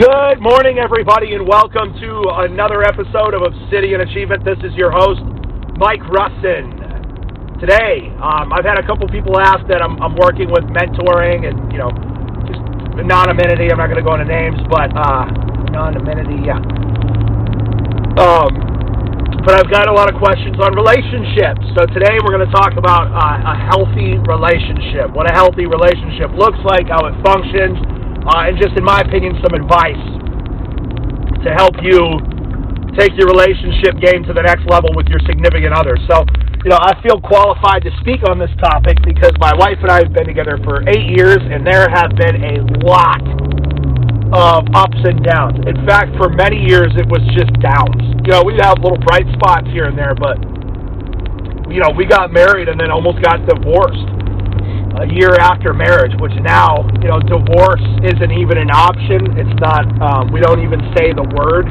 Good morning, everybody, and welcome to another episode of Obsidian Achievement. This is your host, Mike Russin. Today, um, I've had a couple people ask that I'm, I'm, working with mentoring and, you know, just anonymity. I'm not going to go into names, but uh, anonymity, yeah. Um, but I've got a lot of questions on relationships. So today we're going to talk about uh, a healthy relationship, what a healthy relationship looks like, how it functions uh, and just, in my opinion, some advice to help you take your relationship game to the next level with your significant other. So, you know, I feel qualified to speak on this topic because my wife and I have been together for eight years, and there have been a lot of ups and downs. In fact, for many years, it was just downs. You know, we have little bright spots here and there, but, you know, we got married and then almost got divorced a year after marriage, which now, you know, divorce isn't even an option. It's not, um, we don't even say the word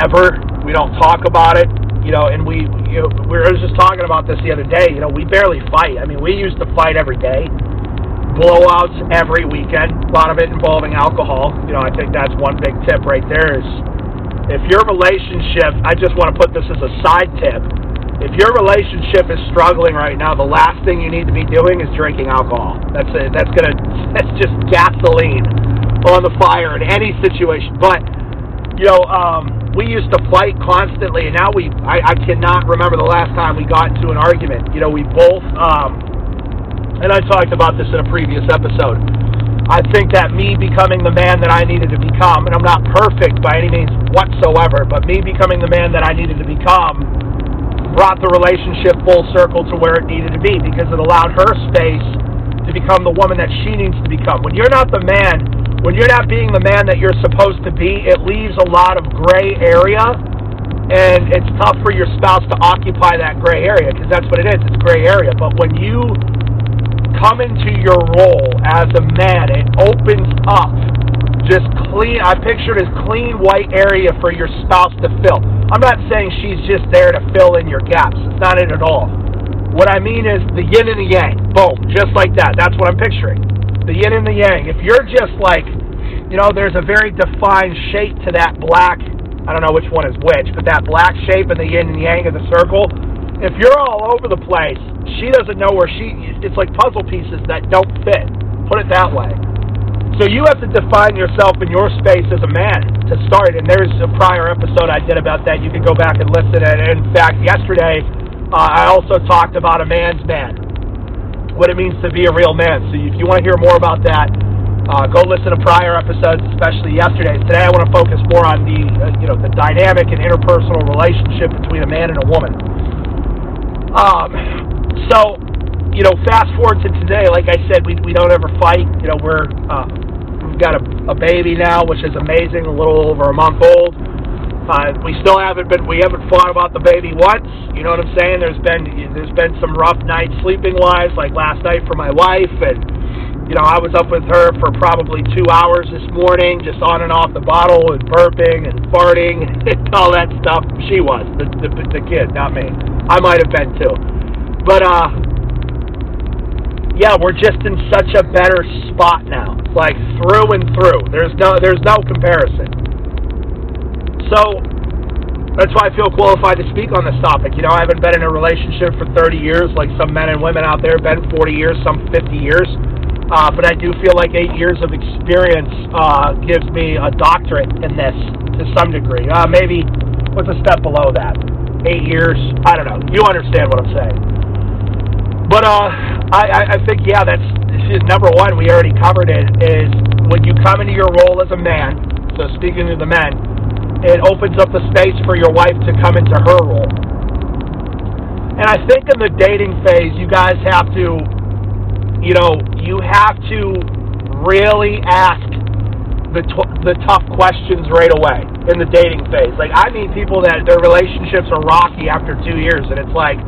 ever. We don't talk about it, you know, and we, you know, we were just talking about this the other day. You know, we barely fight. I mean, we used to fight every day, blowouts every weekend, a lot of it involving alcohol. You know, I think that's one big tip right there is if your relationship, I just want to put this as a side tip if your relationship is struggling right now, the last thing you need to be doing is drinking alcohol. That's it. That's gonna. That's just gasoline on the fire in any situation. But you know, um, we used to fight constantly, and now we. I, I cannot remember the last time we got into an argument. You know, we both. Um, and I talked about this in a previous episode. I think that me becoming the man that I needed to become, and I'm not perfect by any means whatsoever, but me becoming the man that I needed to become brought the relationship full circle to where it needed to be because it allowed her space to become the woman that she needs to become. When you're not the man, when you're not being the man that you're supposed to be, it leaves a lot of gray area, and it's tough for your spouse to occupy that gray area because that's what it is. It's gray area. But when you come into your role as a man, it opens up just clean. I pictured as clean white area for your spouse to fill. I'm not saying she's just there to fill in your gaps. It's not it at all. What I mean is the yin and the yang. Boom, just like that. That's what I'm picturing. The yin and the yang. If you're just like, you know, there's a very defined shape to that black. I don't know which one is which, but that black shape and the yin and yang of the circle. If you're all over the place, she doesn't know where she. It's like puzzle pieces that don't fit. Put it that way. So you have to define yourself in your space as a man to start. And there's a prior episode I did about that. You can go back and listen. And in fact, yesterday uh, I also talked about a man's man, what it means to be a real man. So if you want to hear more about that, uh, go listen to prior episodes, especially yesterday's. Today I want to focus more on the uh, you know the dynamic and interpersonal relationship between a man and a woman. Um, so you know, fast forward to today, like I said, we, we don't ever fight. You know, we're uh, got a, a baby now, which is amazing, a little over a month old. Uh, we still haven't been we haven't fought about the baby once. You know what I'm saying? There's been there's been some rough nights sleeping wise, like last night for my wife, and you know I was up with her for probably two hours this morning, just on and off the bottle and burping and farting and all that stuff. She was the the, the kid, not me. I might have been too, but uh, yeah, we're just in such a better spot now, like through and through. There's no there's no comparison. So that's why I feel qualified to speak on this topic. You know, I haven't been in a relationship for 30 years, like some men and women out there, been 40 years, some 50 years. Uh, but I do feel like eight years of experience uh, gives me a doctorate in this to some degree. Uh, maybe what's a step below that? Eight years? I don't know. You understand what I'm saying. But uh, I, I think yeah, that's number one. We already covered it. Is when you come into your role as a man. So speaking to the men, it opens up the space for your wife to come into her role. And I think in the dating phase, you guys have to, you know, you have to really ask the t- the tough questions right away in the dating phase. Like I meet people that their relationships are rocky after two years, and it's like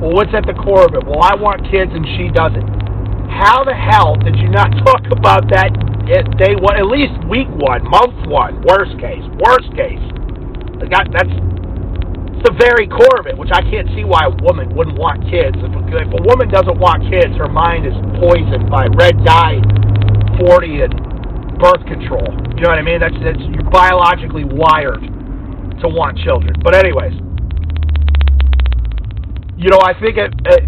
well, what's at the core of it? Well, I want kids and she doesn't. How the hell did you not talk about that at day one, at least week one, month one, worst case, worst case? That's the very core of it, which I can't see why a woman wouldn't want kids. If a, if a woman doesn't want kids, her mind is poisoned by red dye 40 and birth control. You know what I mean? That's that's you're biologically wired to want children. But anyways, you know, I think it, it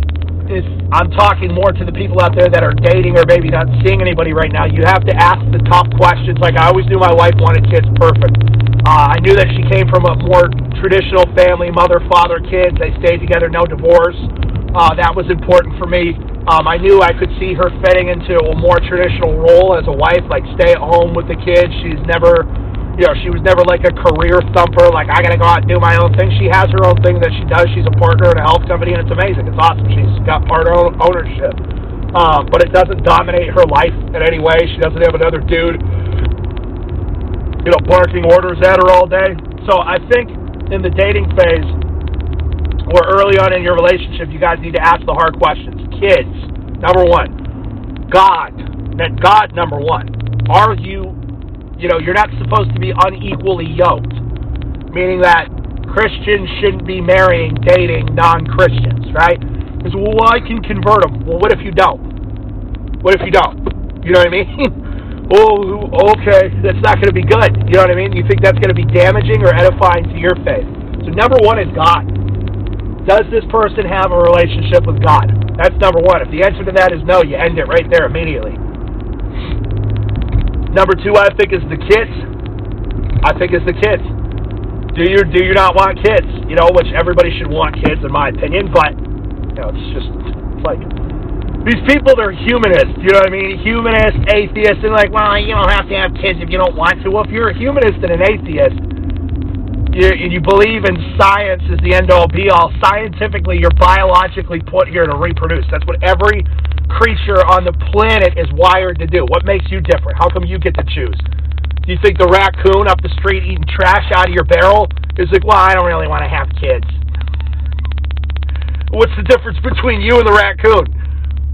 is. I'm talking more to the people out there that are dating or maybe not seeing anybody right now. You have to ask the tough questions. Like I always knew my wife wanted kids. Perfect. Uh, I knew that she came from a more traditional family, mother, father, kids. They stayed together, no divorce. Uh, that was important for me. Um, I knew I could see her fitting into a more traditional role as a wife, like stay at home with the kids. She's never you know, she was never like a career thumper, like I gotta go out and do my own thing. She has her own thing that she does. She's a partner in a health company, and it's amazing. It's awesome. She's got part ownership, um, but it doesn't dominate her life in any way. She doesn't have another dude, you know, barking orders at her all day. So I think in the dating phase or early on in your relationship, you guys need to ask the hard questions. Kids, number one. God, that God, number one. Are you you know, you're not supposed to be unequally yoked, meaning that Christians shouldn't be marrying, dating non-Christians, right? Because well, I can convert them. Well, what if you don't? What if you don't? You know what I mean? oh, okay, that's not going to be good. You know what I mean? You think that's going to be damaging or edifying to your faith? So number one is God. Does this person have a relationship with God? That's number one. If the answer to that is no, you end it right there immediately. Number two, I think is the kids. I think is the kids. Do you do you not want kids? You know, which everybody should want kids, in my opinion. But you know, it's just it's like these people. They're humanists. You know what I mean? Humanists, atheists, and like, well, you don't have to have kids if you don't want to. Well, if you're a humanist and an atheist, you, you believe in science is the end all be all. Scientifically, you're biologically put here to reproduce. That's what every creature on the planet is wired to do? What makes you different? How come you get to choose? Do you think the raccoon up the street eating trash out of your barrel is like, well, I don't really want to have kids? What's the difference between you and the raccoon?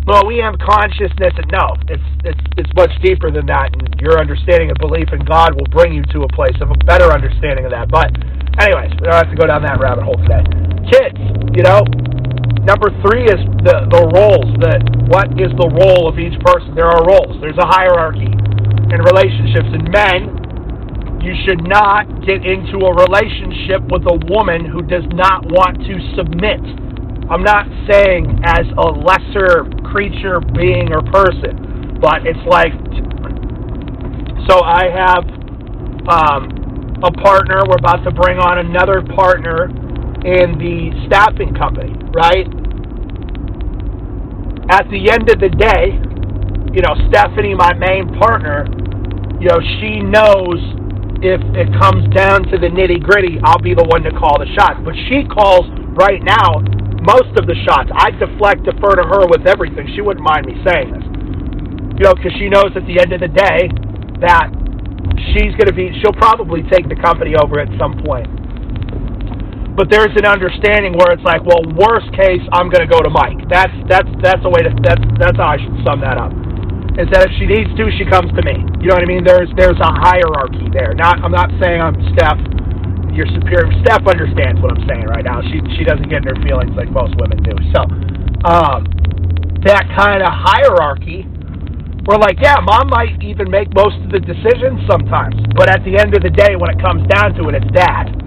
Well, we have consciousness, and no, it's it's it's much deeper than that. And your understanding of belief in God will bring you to a place of a better understanding of that. But, anyways, we don't have to go down that rabbit hole today. Kids, you know, number three is the, the roles. That what is the role of each person? There are roles. There's a hierarchy in relationships. And men, you should not get into a relationship with a woman who does not want to submit. I'm not saying as a lesser creature, being, or person, but it's like. So I have um, a partner. We're about to bring on another partner in the staffing company, right? At the end of the day, you know, Stephanie, my main partner, you know, she knows if it comes down to the nitty gritty, I'll be the one to call the shots. But she calls right now most of the shots. I deflect, defer to her with everything. She wouldn't mind me saying this. You know, because she knows at the end of the day that she's going to be, she'll probably take the company over at some point but there's an understanding where it's like, well, worst case, I'm going to go to Mike. That's that's that's the way to that's that's how I should sum that up. Is that if she needs to, she comes to me. You know what I mean? There's there's a hierarchy there. Not I'm not saying I'm Steph, your superior. Steph understands what I'm saying right now. She she doesn't get in her feelings like most women do. So, um, that kind of hierarchy. We're like, yeah, mom might even make most of the decisions sometimes, but at the end of the day, when it comes down to it, it's dad.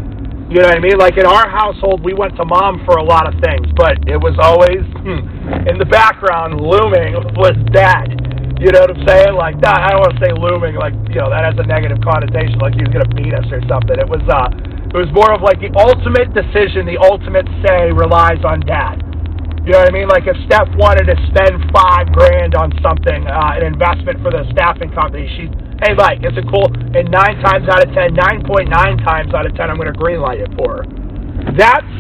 You know what I mean? Like in our household, we went to mom for a lot of things, but it was always hmm, in the background looming was dad. You know what I'm saying? Like that. I don't want to say looming, like you know that has a negative connotation, like he's gonna beat us or something. It was uh, it was more of like the ultimate decision, the ultimate say relies on dad. You know what I mean? Like if Steph wanted to spend five grand on something, uh, an investment for the staffing company, she hey, Mike, is it cool? And nine times out of ten, 9.9 times out of 10, I'm going to greenlight it for her. That's,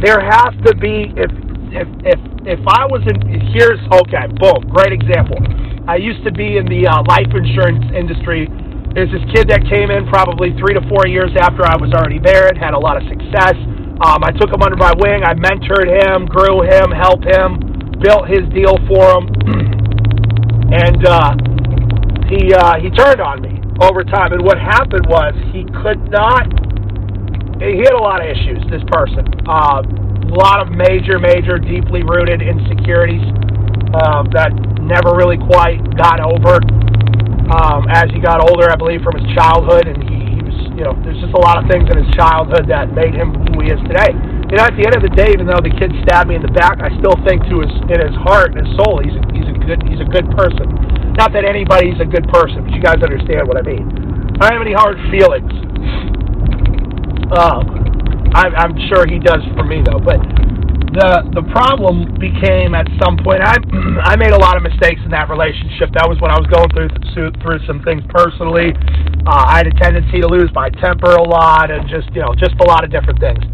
there has to be, if, if, if, if I was in, here's, okay, boom, great example. I used to be in the uh, life insurance industry. There's this kid that came in probably three to four years after I was already married, had a lot of success. Um, I took him under my wing. I mentored him, grew him, helped him, built his deal for him. and, uh, he uh, he turned on me over time. And what happened was he could not. He had a lot of issues. This person, uh, a lot of major, major, deeply rooted insecurities uh, that never really quite got over. um, as he got older, I believe, from his childhood, and he, he was, you know, there's just a lot of things in his childhood that made him who he is today. You know, at the end of the day, even though the kid stabbed me in the back, I still think to his in his heart and his soul, he's a, he's a good he's a good person. Not that anybody's a good person, but you guys understand what I mean. I don't have any hard feelings. Um, I'm, I'm sure he does for me though, but the the problem became at some point. I I made a lot of mistakes in that relationship. That was when I was going through through some things personally. Uh, I had a tendency to lose my temper a lot, and just you know just a lot of different things.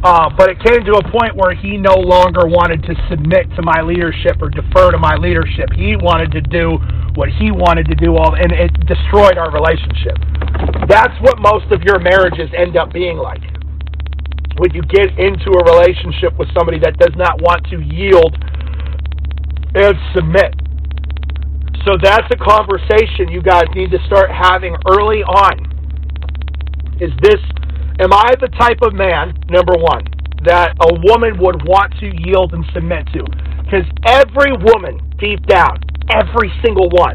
Uh, but it came to a point where he no longer wanted to submit to my leadership or defer to my leadership. He wanted to do what he wanted to do, all, and it destroyed our relationship. That's what most of your marriages end up being like when you get into a relationship with somebody that does not want to yield and submit. So that's a conversation you guys need to start having early on. Is this, am I the type of man, number one, that a woman would want to yield and submit to? Because every woman, deep down, every single one,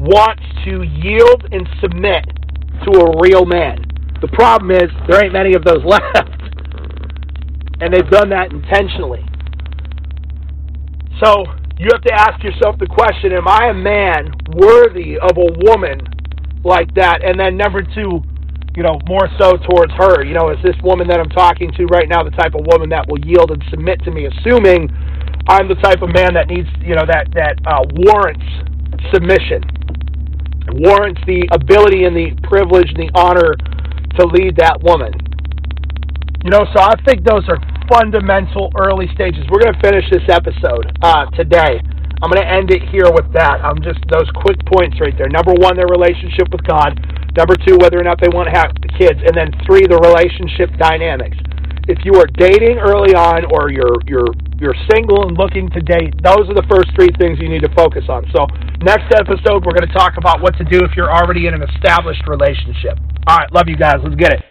wants to yield and submit to a real man. The problem is, there ain't many of those left and they've done that intentionally. So you have to ask yourself the question Am I a man worthy of a woman like that? And then, number two, you know, more so towards her. You know, is this woman that I'm talking to right now the type of woman that will yield and submit to me, assuming I'm the type of man that needs, you know, that, that uh, warrants submission, warrants the ability and the privilege and the honor to lead that woman. You know, so I think those are fundamental early stages. We're going to finish this episode uh, today. I'm going to end it here with that. I'm just those quick points right there. Number one, their relationship with God. Number two, whether or not they want to have kids, and then three, the relationship dynamics. If you are dating early on, or you're you're you're single and looking to date, those are the first three things you need to focus on. So, next episode, we're going to talk about what to do if you're already in an established relationship. All right, love you guys. Let's get it.